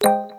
The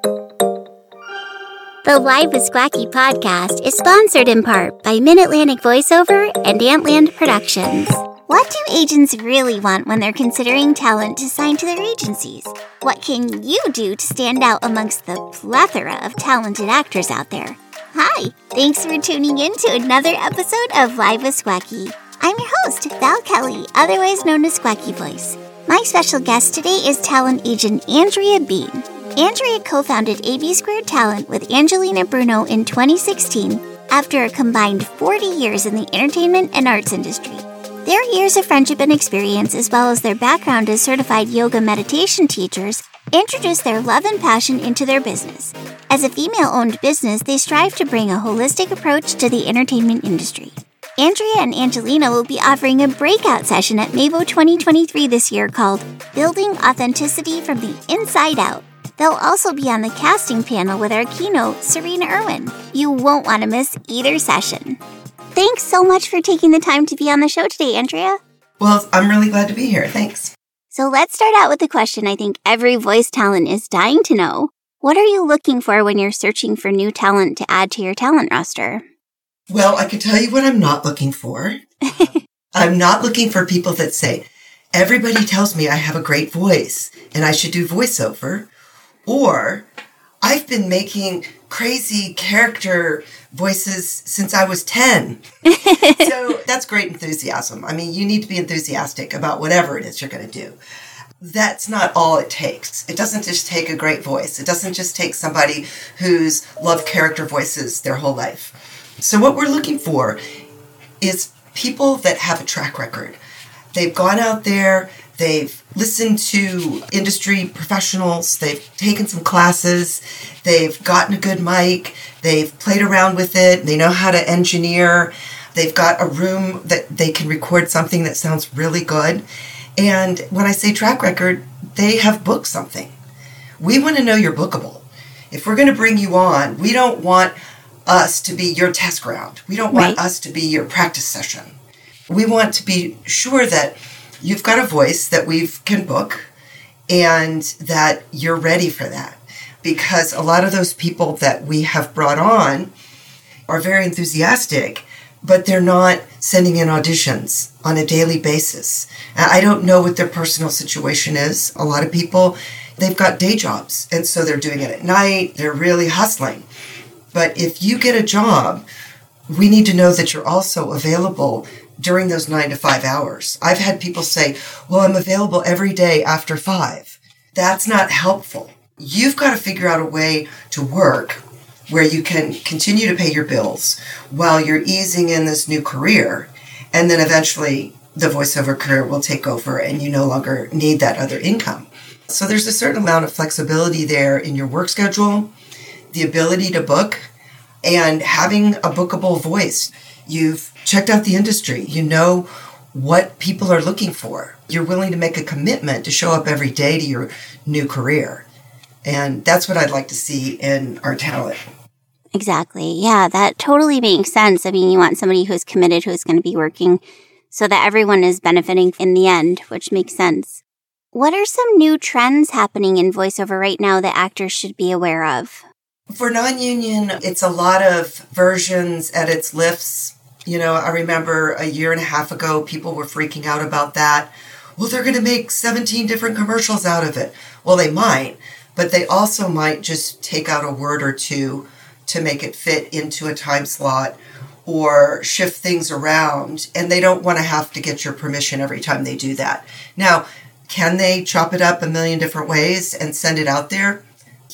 Live with Squacky podcast is sponsored in part by Mid Atlantic Voiceover and Antland Productions. What do agents really want when they're considering talent to sign to their agencies? What can you do to stand out amongst the plethora of talented actors out there? Hi, thanks for tuning in to another episode of Live with Squacky. I'm your host, Val Kelly, otherwise known as Squacky Voice. My special guest today is talent agent Andrea Beane. Andrea co founded AB Squared Talent with Angelina Bruno in 2016 after a combined 40 years in the entertainment and arts industry. Their years of friendship and experience, as well as their background as certified yoga meditation teachers, introduced their love and passion into their business. As a female owned business, they strive to bring a holistic approach to the entertainment industry. Andrea and Angelina will be offering a breakout session at MAVO 2023 this year called Building Authenticity from the Inside Out. They'll also be on the casting panel with our keynote, Sirena Irwin. You won't want to miss either session. Thanks so much for taking the time to be on the show today, Andrea. Well, I'm really glad to be here. Thanks. So let's start out with the question I think every voice talent is dying to know. What are you looking for when you're searching for new talent to add to your talent roster? Well, I can tell you what I'm not looking for. I'm not looking for people that say, everybody tells me I have a great voice and I should do voiceover. Or I've been making crazy character voices since I was 10. so that's great enthusiasm. I mean, you need to be enthusiastic about whatever it is you're going to do. That's not all it takes. It doesn't just take a great voice. It doesn't just take somebody who's loved character voices their whole life. So what we're looking for is people that have a track record. They've gone out there, they've listened to industry professionals, they've taken some classes, they've gotten a good mic, they've played around with it, they know how to engineer, they've got a room that they can record something that sounds really good. And when I say track record, they have booked something. We want to know you're bookable. If we're going to bring you on, we don't want us to be your test ground. We don't want right. us to be your practice session. We want to be sure that you've got a voice that we can book and that you're ready for that. Because a lot of those people that we have brought on are very enthusiastic, but they're not sending in auditions on a daily basis. I don't know what their personal situation is. A lot of people, they've got day jobs, and so they're doing it at night, they're really hustling. But if you get a job, we need to know that you're also available during those nine to five hours. I've had people say, well, I'm available every day after five. That's not helpful. You've got to figure out a way to work where you can continue to pay your bills while you're easing in this new career. And then eventually the voiceover career will take over and you no longer need that other income. So there's a certain amount of flexibility there in your work schedule, the ability to book, and having a bookable voice. You've checked out the industry. You know what people are looking for. You're willing to make a commitment to show up every day to your new career. And that's what I'd like to see in our talent. Exactly. Yeah, that totally makes sense. I mean, you want somebody who's committed, who's going to be working so that everyone is benefiting in the end, which makes sense. What are some new trends happening in voiceover right now that actors should be aware of? For non union, it's a lot of versions, edits, lifts. You know, I remember a year and a half ago, people were freaking out about that. Well, they're going to make 17 different commercials out of it. Well, they might, but they also might just take out a word or two to make it fit into a time slot or shift things around. And they don't want to have to get your permission every time they do that. Now, can they chop it up a million different ways and send it out there?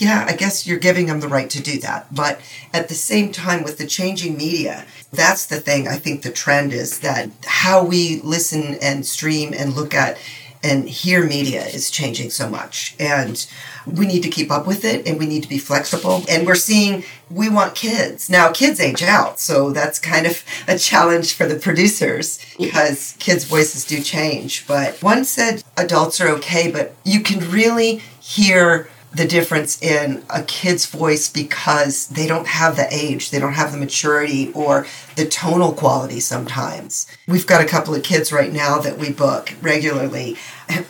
Yeah, I guess you're giving them the right to do that. But at the same time, with the changing media, that's the thing. I think the trend is that how we listen and stream and look at and hear media is changing so much. And we need to keep up with it and we need to be flexible. And we're seeing we want kids. Now, kids age out. So that's kind of a challenge for the producers because kids' voices do change. But one said adults are okay, but you can really hear the difference in a kid's voice because they don't have the age, they don't have the maturity or the tonal quality sometimes. We've got a couple of kids right now that we book regularly.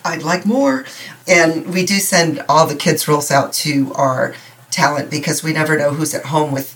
I'd like more. And we do send all the kids' roles out to our talent because we never know who's at home with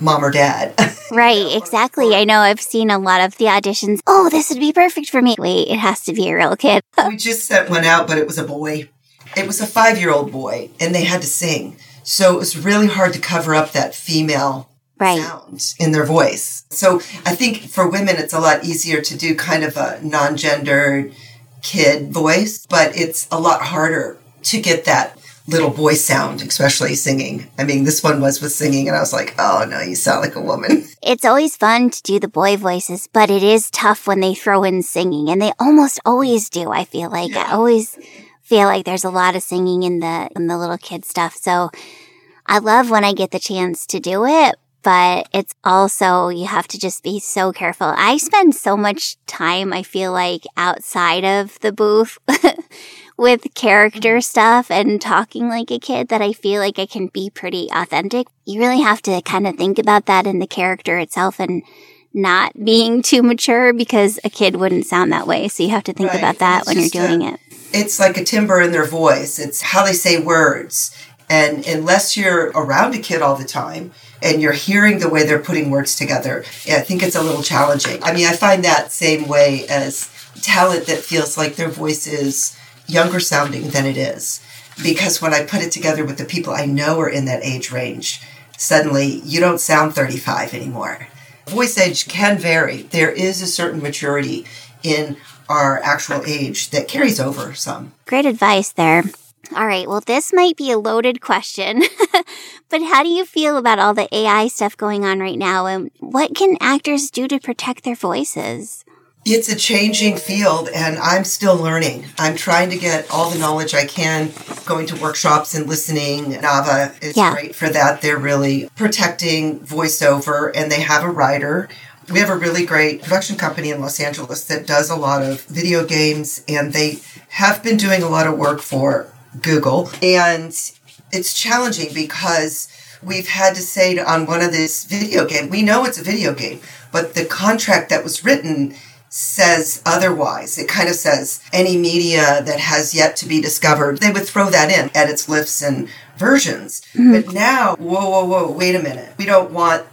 mom or dad. right, exactly. I know I've seen a lot of the auditions. Oh, this would be perfect for me. Wait, it has to be a real kid. we just sent one out, but it was a boy. It was a five year old boy, and they had to sing. So it was really hard to cover up that female right. sound in their voice. So I think for women, it's a lot easier to do kind of a non gendered kid voice, but it's a lot harder to get that little boy sound, especially singing. I mean, this one was with singing, and I was like, oh no, you sound like a woman. It's always fun to do the boy voices, but it is tough when they throw in singing, and they almost always do. I feel like yeah. I always feel like there's a lot of singing in the in the little kid stuff. So I love when I get the chance to do it, but it's also, you have to just be so careful. I spend so much time, I feel like, outside of the booth with character mm-hmm. stuff and talking like a kid that I feel like I can be pretty authentic. You really have to kind of think about that in the character itself and not being too mature because a kid wouldn't sound that way. So you have to think right. about that when you're doing a, it. It's like a timbre in their voice. It's how they say words. And unless you're around a kid all the time, and you're hearing the way they're putting words together, I think it's a little challenging. I mean, I find that same way as talent that feels like their voice is younger sounding than it is. Because when I put it together with the people I know are in that age range, suddenly you don't sound 35 anymore. Voice age can vary. There is a certain maturity in our actual age that carries over some. Great advice there. All right, well, this might be a loaded question, but how do you feel about all the AI stuff going on right now? And what can actors do to protect their voices? It's a changing field, and I'm still learning. I'm trying to get all the knowledge I can, going to workshops and listening. Nava is yeah. great for that. They're really protecting voiceover, and they have a rider. We have a really great production company in Los Angeles that does a lot of video games, and they have been doing a lot of work for Google. And it's challenging because we've had to say to, on one of this video game, we know it's a video game, but the contract that was written says otherwise. It kind of says any media that has yet to be discovered, they would throw that in at its lifts and versions. Mm-hmm. But now, whoa, whoa, whoa, wait a minute. We don't want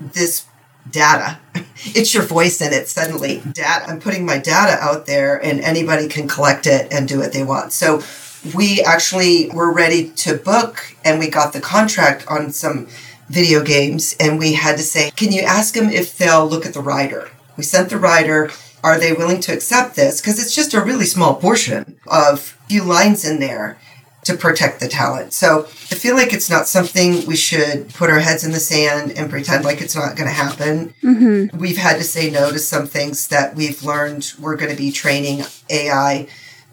this data. it's your voice in it suddenly. Data. I'm putting my data out there and anybody can collect it and do what they want. So we actually were ready to book and we got the contract on some video games and we had to say, can you ask them if they'll look at the rider? We sent the rider. Are they willing to accept this? Because it's just a really small portion of few lines in there to protect the talent. So I feel like it's not something we should put our heads in the sand and pretend like it's not going to happen. Mm-hmm. We've had to say no to some things that we've learned we're going to be training AI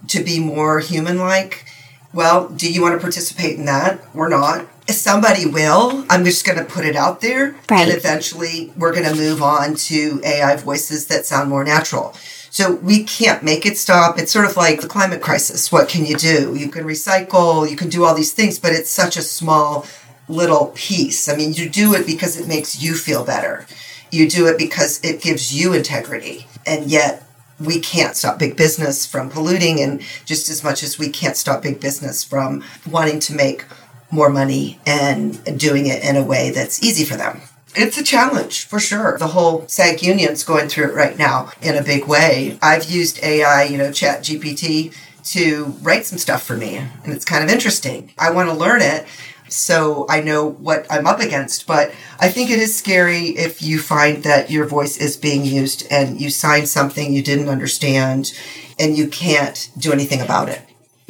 to be more human like. Well, do you want to participate in that or not? If Somebody will. I'm just going to put it out there. Right. And eventually we're going to move on to AI voices that sound more natural. So we can't make it stop. It's sort of like the climate crisis. What can you do? You can recycle, you can do all these things, but it's such a small little piece. I mean, you do it because it makes you feel better. You do it because it gives you integrity. And yet we can't stop big business from polluting, and just as much as we can't stop big business from wanting to make more money and doing it in a way that's easy for them. It's a challenge for sure. The whole SAG union's going through it right now in a big way. I've used AI, you know, Chat GPT to write some stuff for me, and it's kind of interesting. I want to learn it so I know what I'm up against. But I think it is scary if you find that your voice is being used and you sign something you didn't understand and you can't do anything about it.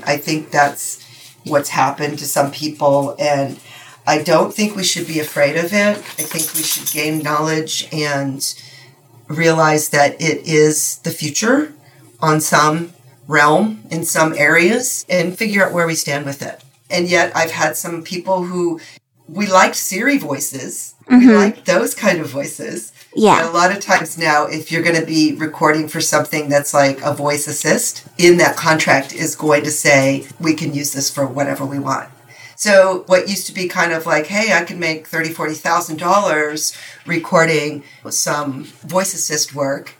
I think that's what's happened to some people and I don't think we should be afraid of it. I think we should gain knowledge and realize that it is the future on some realm in some areas and figure out where we stand with it. And yet I've had some people who we liked Siri voices. Mm-hmm. We like those kind of voices. Yeah. And a lot of times now, if you're going to be recording for something that's like a voice assist, in that contract is going to say, we can use this for whatever we want. So what used to be kind of like, hey, I can make thirty, forty thousand dollars recording some voice assist work.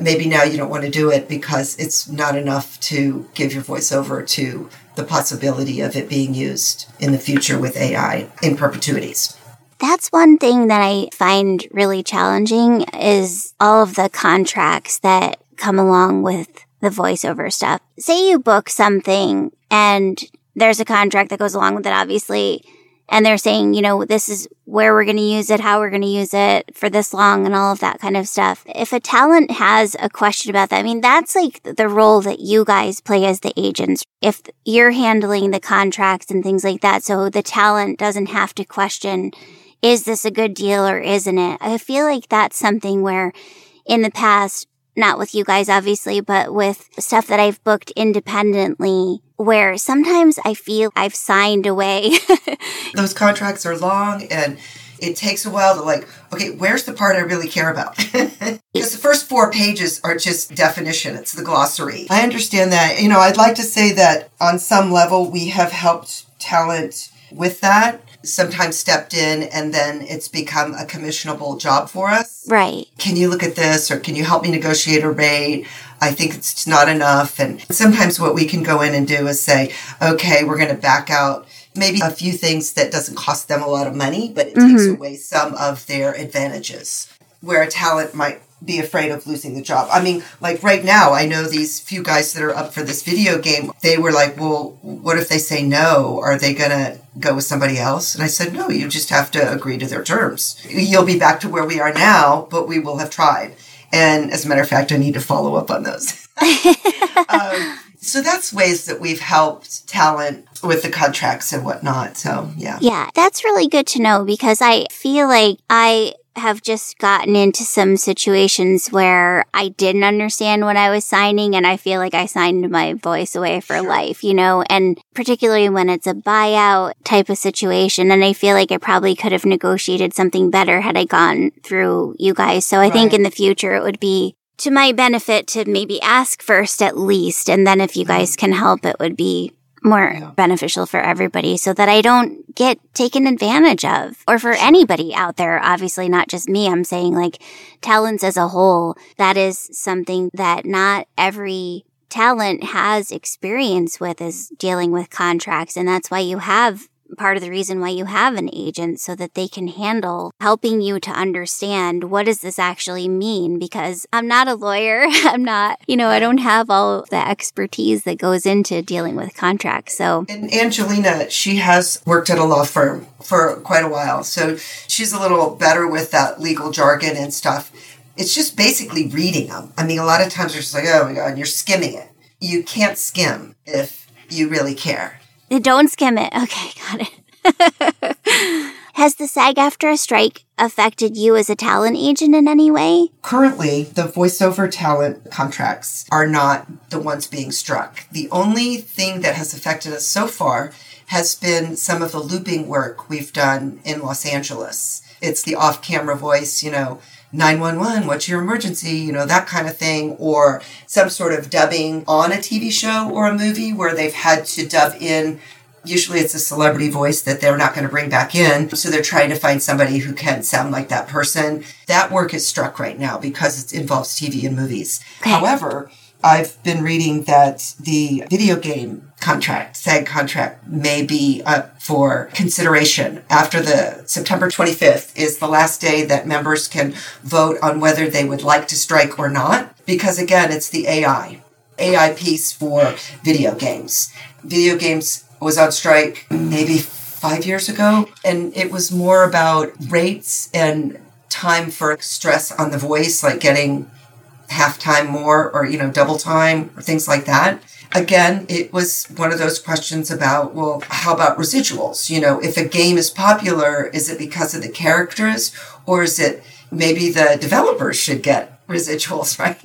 Maybe now you don't want to do it because it's not enough to give your voiceover to the possibility of it being used in the future with AI in perpetuities. That's one thing that I find really challenging is all of the contracts that come along with the voiceover stuff. Say you book something and there's a contract that goes along with it, obviously, and they're saying, you know, this is where we're going to use it, how we're going to use it for this long and all of that kind of stuff. If a talent has a question about that, I mean, that's like the role that you guys play as the agents. If you're handling the contracts and things like that, so the talent doesn't have to question, is this a good deal or isn't it? I feel like that's something where in the past, not with you guys, obviously, but with stuff that I've booked independently, where sometimes I feel I've signed away. Those contracts are long and it takes a while to like, okay, where's the part I really care about? Because the first four pages are just definition, it's the glossary. I understand that. You know, I'd like to say that on some level we have helped talent with that sometimes stepped in and then it's become a commissionable job for us. Right. Can you look at this or can you help me negotiate a rate? I think it's not enough. And sometimes what we can go in and do is say, okay, we're going to back out maybe a few things that doesn't cost them a lot of money, but it mm-hmm. takes away some of their advantages where a talent might be afraid of losing the job. I mean, like right now, I know these few guys that are up for this video game, they were like, well, what if they say no? Are they going to go with somebody else? And I said, no, you just have to agree to their terms. You'll be back to where we are now, but we will have tried. And as a matter of fact, I need to follow up on those. um, so that's ways that we've helped talent with the contracts and whatnot. So, yeah. Yeah, that's really good to know because I feel like I have just gotten into some situations where I didn't understand what I was signing and I feel like I signed my voice away for sure. life, you know, and particularly when it's a buyout type of situation. And I feel like I probably could have negotiated something better had I gone through you guys. So I right. think in the future it would be to my benefit to maybe ask first at least. And then if you guys mm-hmm. can help, it would be more yeah. beneficial for everybody so that I don't get taken advantage of or for anybody out there. Obviously, not just me. I'm saying like talents as a whole. That is something that not every talent has experience with is dealing with contracts. And that's why you have part of the reason why you have an agent so that they can handle helping you to understand what does this actually mean because I'm not a lawyer. I'm not, you know, I don't have all the expertise that goes into dealing with contracts. So And Angelina, she has worked at a law firm for quite a while. So she's a little better with that legal jargon and stuff. It's just basically reading them. I mean, a lot of times you're just like, oh my God, you're skimming it. You can't skim if you really care. Don't skim it. Okay, got it. Has the SAG-AFTRA strike affected you as a talent agent in any way? Currently, the voiceover talent contracts are not the ones being struck. The only thing that has affected us so far has been some of the looping work we've done in Los Angeles. It's the off camera voice, you know, 911, what's your emergency, you know, that kind of thing, or some sort of dubbing on a TV show or a movie where they've had to dub in. Usually it's a celebrity voice that they're not going to bring back in. So they're trying to find somebody who can sound like that person. That work is struck right now because it involves TV and movies. Okay. However, I've been reading that the video game contract, SAG contract, may be up for consideration after the September 25th is the last day that members can vote on whether they would like to strike or not. Because again, it's the AI, AI piece for video games. Video games was on strike maybe five years ago, and it was more about rates and time for stress on the voice, like getting half time more or, you know, double time or things like that. Again, it was one of those questions about, well, how about residuals? You know, if a game is popular, is it because of the characters or is it maybe the developers should get residuals, right?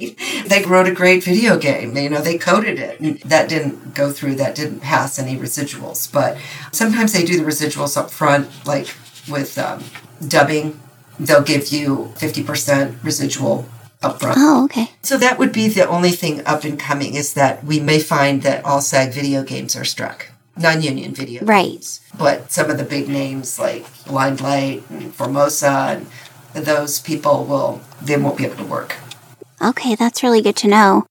they wrote a great video game. You know, they coded it. That didn't go through, that didn't pass any residuals. But sometimes they do the residuals up front, like with um, dubbing. They'll give you 50% residual upfront. Oh, okay. So that would be the only thing up and coming is that we may find that all SAG video games are struck. non-union video Right. games. But some of the big names like Limelight and Formosa and those people will they won't be able to work. Okay, that's really good to know.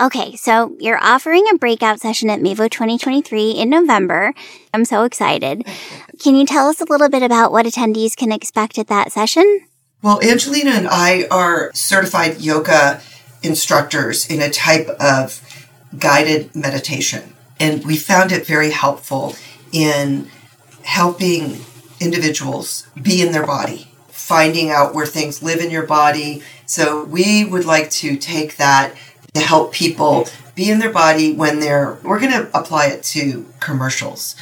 Okay, so you're offering a breakout session at MAVO 2023 in November. I'm so excited. Can you tell us a little bit about what attendees can expect at that session? Well, Angelina and I are certified yoga instructors in a type of guided meditation. And we found it very helpful in helping individuals be in their body, finding out where things live in your body. So we would like to take that to help people be in their body when they're, we're going to apply it to commercials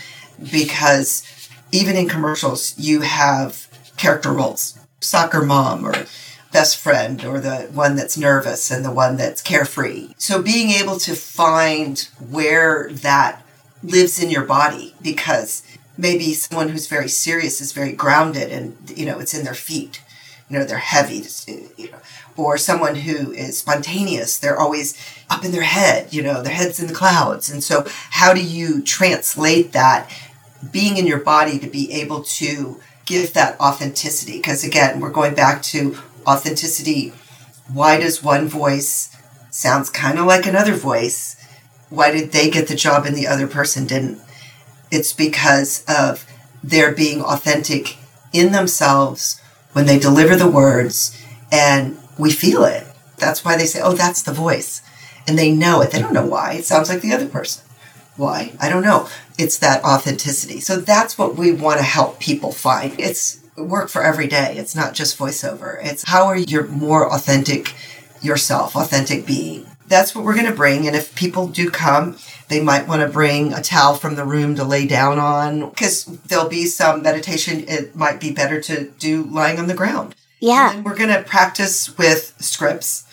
because even in commercials, you have character roles soccer mom or best friend or the one that's nervous and the one that's carefree. So being able to find where that lives in your body because maybe someone who's very serious is very grounded and you know it's in their feet. You know, they're heavy, you know, or someone who is spontaneous, they're always up in their head, you know, their head's in the clouds. And so how do you translate that being in your body to be able to give that authenticity. Because again, we're going back to authenticity. Why does one voice sounds kind of like another voice? Why did they get the job and the other person didn't? It's because of their being authentic in themselves when they deliver the words and we feel it. That's why they say, oh, that's the voice. And they know it. They don't know why. It sounds like the other person. Why? I don't know. It's that authenticity. So that's what we want to help people find. It's work for every day. It's not just voiceover. It's how are you more authentic yourself, authentic being. That's what we're going to bring. And if people do come, they might want to bring a towel from the room to lay down on because there'll be some meditation. It might be better to do lying on the ground. Yeah. And we're going to practice with scripts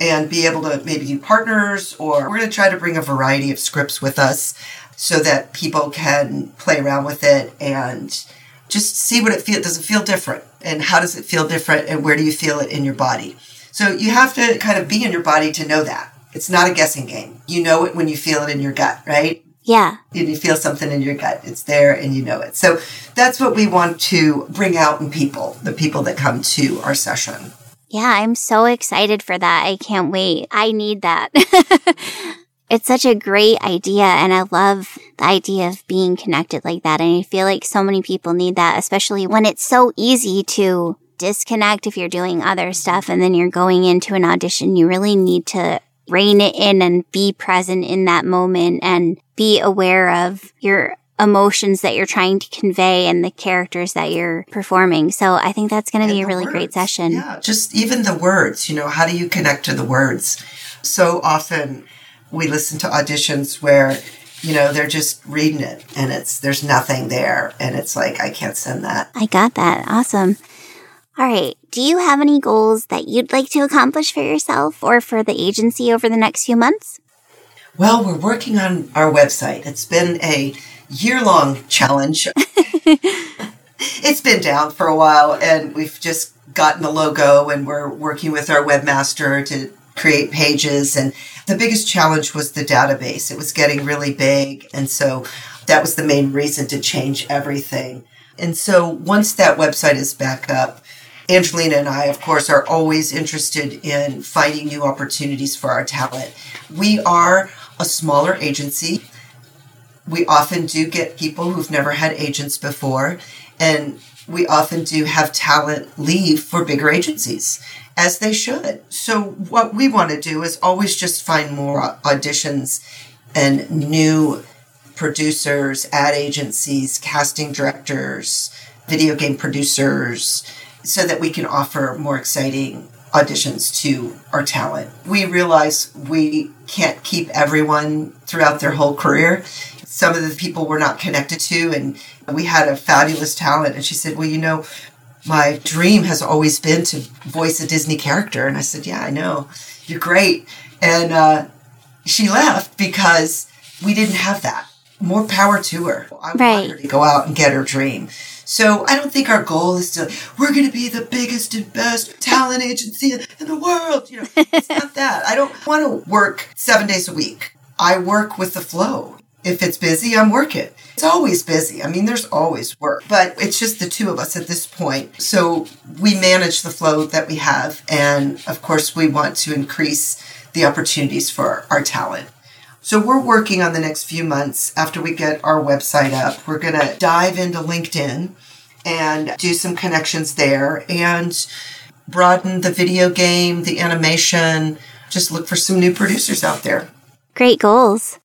and be able to maybe do partners or we're going to try to bring a variety of scripts with us so that people can play around with it and just see what it feels does it feel different? And how does it feel different and where do you feel it in your body? So you have to kind of be in your body to know that. It's not a guessing game. You know it when you feel it in your gut right? Yeah. and you feel something in your gut it's there and you know it. So that's what we want to bring out in people the people that come to our session Yeah, I'm so excited for that. I can't wait. I need that. it's such a great idea. And I love the idea of being connected like that. And I feel like so many people need that, especially when it's so easy to disconnect if you're doing other stuff and then you're going into an audition. You really need to rein it in and be present in that moment and be aware of your emotions that you're trying to convey and the characters that you're performing. So I think that's going to be a really great session. Yeah, just even the words, you know, how do you connect to the words? So often we listen to auditions where, you know, they're just reading it and it's there's nothing there and it's like I can't send that. I got that. Awesome. All right. Do you have any goals that you'd like to accomplish for yourself or for the agency over the next few months? Well, we're working on our website. It's been a year-long challenge. it's been down for a while and we've just gotten the logo and we're working with our webmaster to create pages and the biggest challenge was the database. It was getting really big and so that was the main reason to change everything. And so once that website is back up angelina and i of course are always interested in finding new opportunities for our talent. We are a smaller agency we often do get people who've never had agents before, and we often do have talent leave for bigger agencies, as they should. So, what we want to do is always just find more auditions and new producers, ad agencies, casting directors, video game producers, so that we can offer more exciting auditions to our talent. We realize we can't keep everyone throughout their whole career. Some of the people we're not connected to, and we had a fabulous talent. And she said, Well, you know, my dream has always been to voice a Disney character. And I said, Yeah, I know. You're great. And uh, she left because we didn't have that. More power to her. I Right. want her to go out and get her dream. So I don't think our goal is to we're going to be the biggest and best talent agency in the world. You know, it's not that. I don't want to work seven days a week. I work with the flow. If it's busy, I'm working. It's always busy. I mean, there's always work, but it's just the two of us at this point. So we manage the flow that we have. And of course, we want to increase the opportunities for our talent. So we're working on the next few months after we get our website up. We're going to dive into LinkedIn and do some connections there and broaden the video game, the animation, just look for some new producers out there. Great goals.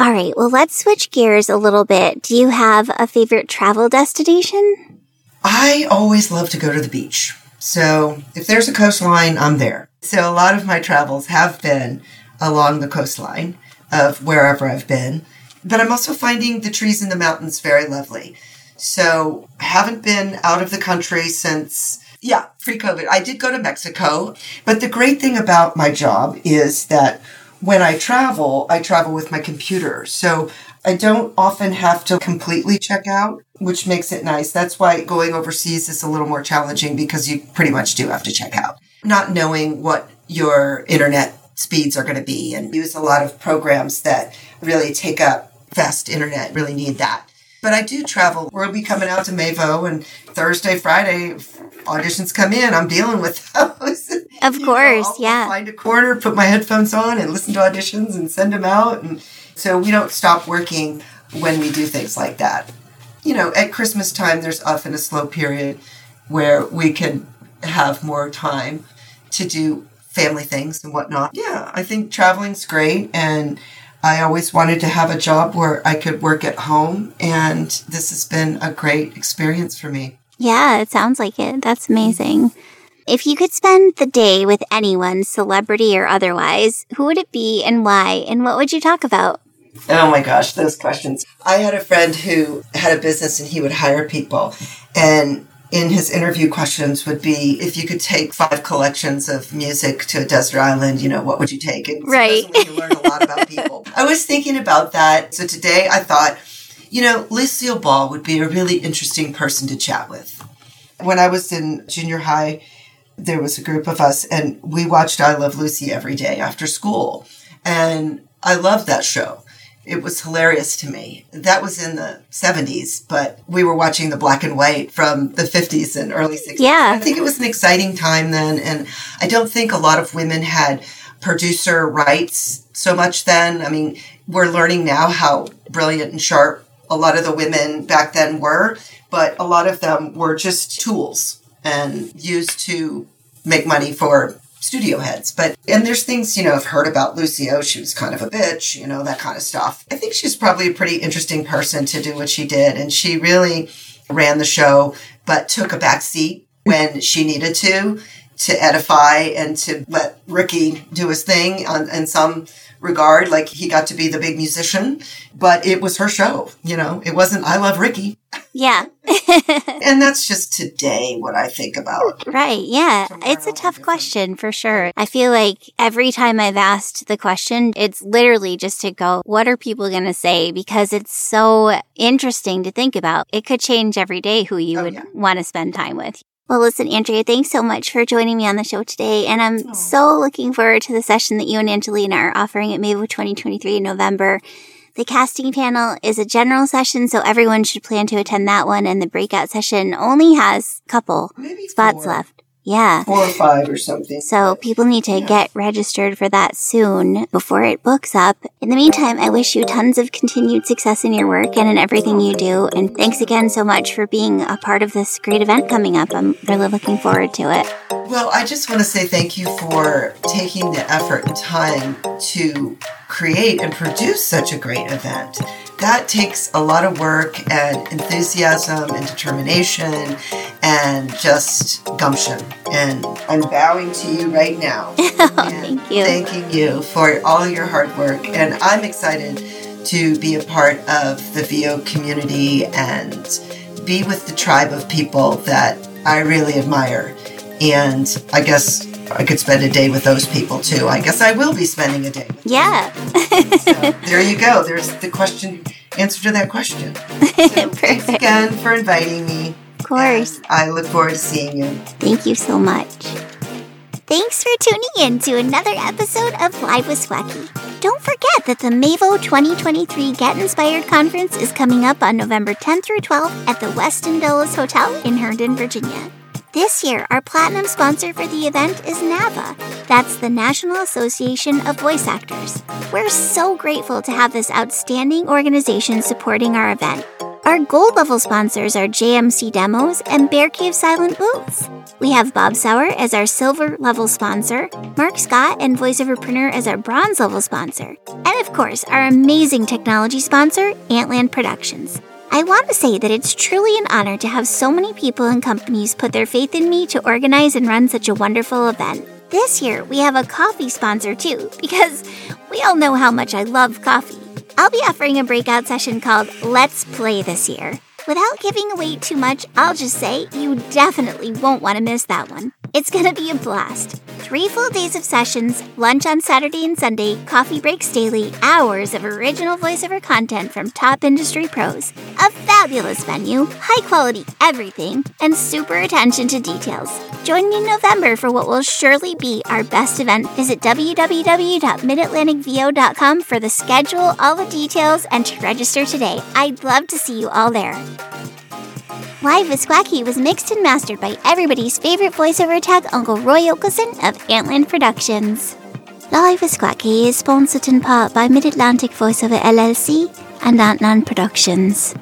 All right, well, let's switch gears a little bit. Do you have a favorite travel destination? I always love to go to the beach. So if there's a coastline, I'm there. So a lot of my travels have been along the coastline of wherever I've been. But I'm also finding the trees in the mountains very lovely. So I haven't been out of the country since yeah, pre COVID. I did go to Mexico. But the great thing about my job is that when I travel, I travel with my computer. So I don't often have to completely check out, which makes it nice. That's why going overseas is a little more challenging because you pretty much do have to check out. Not knowing what your internet speeds are going to be and use a lot of programs that really take up fast internet, really need that. But I do travel. We'll be coming out to Mavo and Thursday, Friday, auditions come in. I'm dealing with those. Of course, know, I'll, yeah. Find a corner, put my headphones on, and listen to auditions and send them out. And so we don't stop working when we do things like that. You know, at Christmas time, there's often a slow period where we can have more time to do family things and whatnot. Yeah, I think traveling's great and I always wanted to have a job where I could work at home, and this has been a great experience for me. Yeah, it sounds like it. That's amazing. If you could spend the day with anyone, celebrity or otherwise, who would it be and why, and what would you talk about? Oh my gosh, those questions. I had a friend who had a business and he would hire people, and in his interview questions would be if you could take five collections of music to a desert island, you know, what would you take? And right. you learn a lot about people. I was thinking about that. So today I thought, you know, Lucille Ball would be a really interesting person to chat with. When I was in junior high, there was a group of us and we watched I Love Lucy every day after school. And I loved that show. It was hilarious to me. That was in the 70s, but we were watching the black and white from the 50s and early 60s. Yeah. I think it was an exciting time then. And I don't think a lot of women had producer rights so much then. I mean, we're learning now how brilliant and sharp a lot of the women back then were, but a lot of them were just tools and used to make money for studio heads. But, and there's things, you know, I've heard about Lucio. She was kind of a bitch, you know, that kind of stuff. I think she's probably a pretty interesting person to do what she did. And she really ran the show, but took a back seat when she needed to, to edify and to let Ricky do his thing on, in some regard. Like he got to be the big musician, but it was her show, you know, it wasn't, I love Ricky. Yeah. and that's just today what I think about. Right. Yeah. It's a tough question for sure. I feel like every time I've asked the question, it's literally just to go, what are people going to say? Because it's so interesting to think about. It could change every day who you Oh, would yeah. want to spend time with. Well, listen, Andrea, thanks so much for joining me on the show today. And I'm oh. so looking forward to the session that you and Angelina are offering at Mavo 2023 in November. The casting panel is a general session, so everyone should plan to attend that one. And the breakout session only has a couple Maybe spots four. left. Yeah. Four or five or something. So people need to get registered for that soon before it books up. In the meantime, I wish you tons of continued success in your work and in everything you do. And thanks again so much for being a part of this great event coming up. I'm really looking forward to it. Well, I just want to say thank you for taking the effort and time to create and produce such a great event. That takes a lot of work and enthusiasm and determination and just gumption. And I'm bowing to you right now. and thank you. Thanking you for all your hard work. And I'm excited to be a part of the VO community and be with the tribe of people that I really admire. And I guess I could spend a day with those people too. I guess I will be spending a day. Yeah. So there you go. There's the question, answer to that question. So thanks Perfect. again for inviting me. Of course. I look forward to seeing you. Thank you so much. Thanks for tuning in to another episode of Live with Squacky. Don't forget that the MAVO 2023 Get Inspired Conference is coming up on November 10th through 12th at the Westin Dulles Hotel in Herndon, Virginia. This year, our platinum sponsor for the event is NAVA. That's the National Association of Voice Actors. We're so grateful to have this outstanding organization supporting our event. Our gold level sponsors are JMC Demos and Bear Cave Silent Booths. We have Bob Souer as our silver level sponsor, Mark Scott and VoiceOver Printer as our bronze level sponsor, and of course, our amazing technology sponsor, Antland Productions. I want to say that it's truly an honor to have so many people and companies put their faith in me to organize and run such a wonderful event. This year, we have a coffee sponsor too, because we all know how much I love coffee. I'll be offering a breakout session called Let's Play this year. Without giving away too much, I'll just say you definitely won't want to miss that one. It's going to be a blast. Three full days of sessions, lunch on Saturday and Sunday, coffee breaks daily, hours of original voiceover content from top industry pros, a fabulous venue, high quality everything, and super attention to details. Join me in November for what will surely be our best event. Visit www.midatlanticvo.com for the schedule, all the details, and to register today. I'd love to see you all there. Live with Squacky was mixed and mastered by everybody's favorite voiceover tag, Uncle Roy Yokelson of Antland Productions. Live with Squacky is sponsored in part by Mid Atlantic Voiceover LLC and Antland Productions.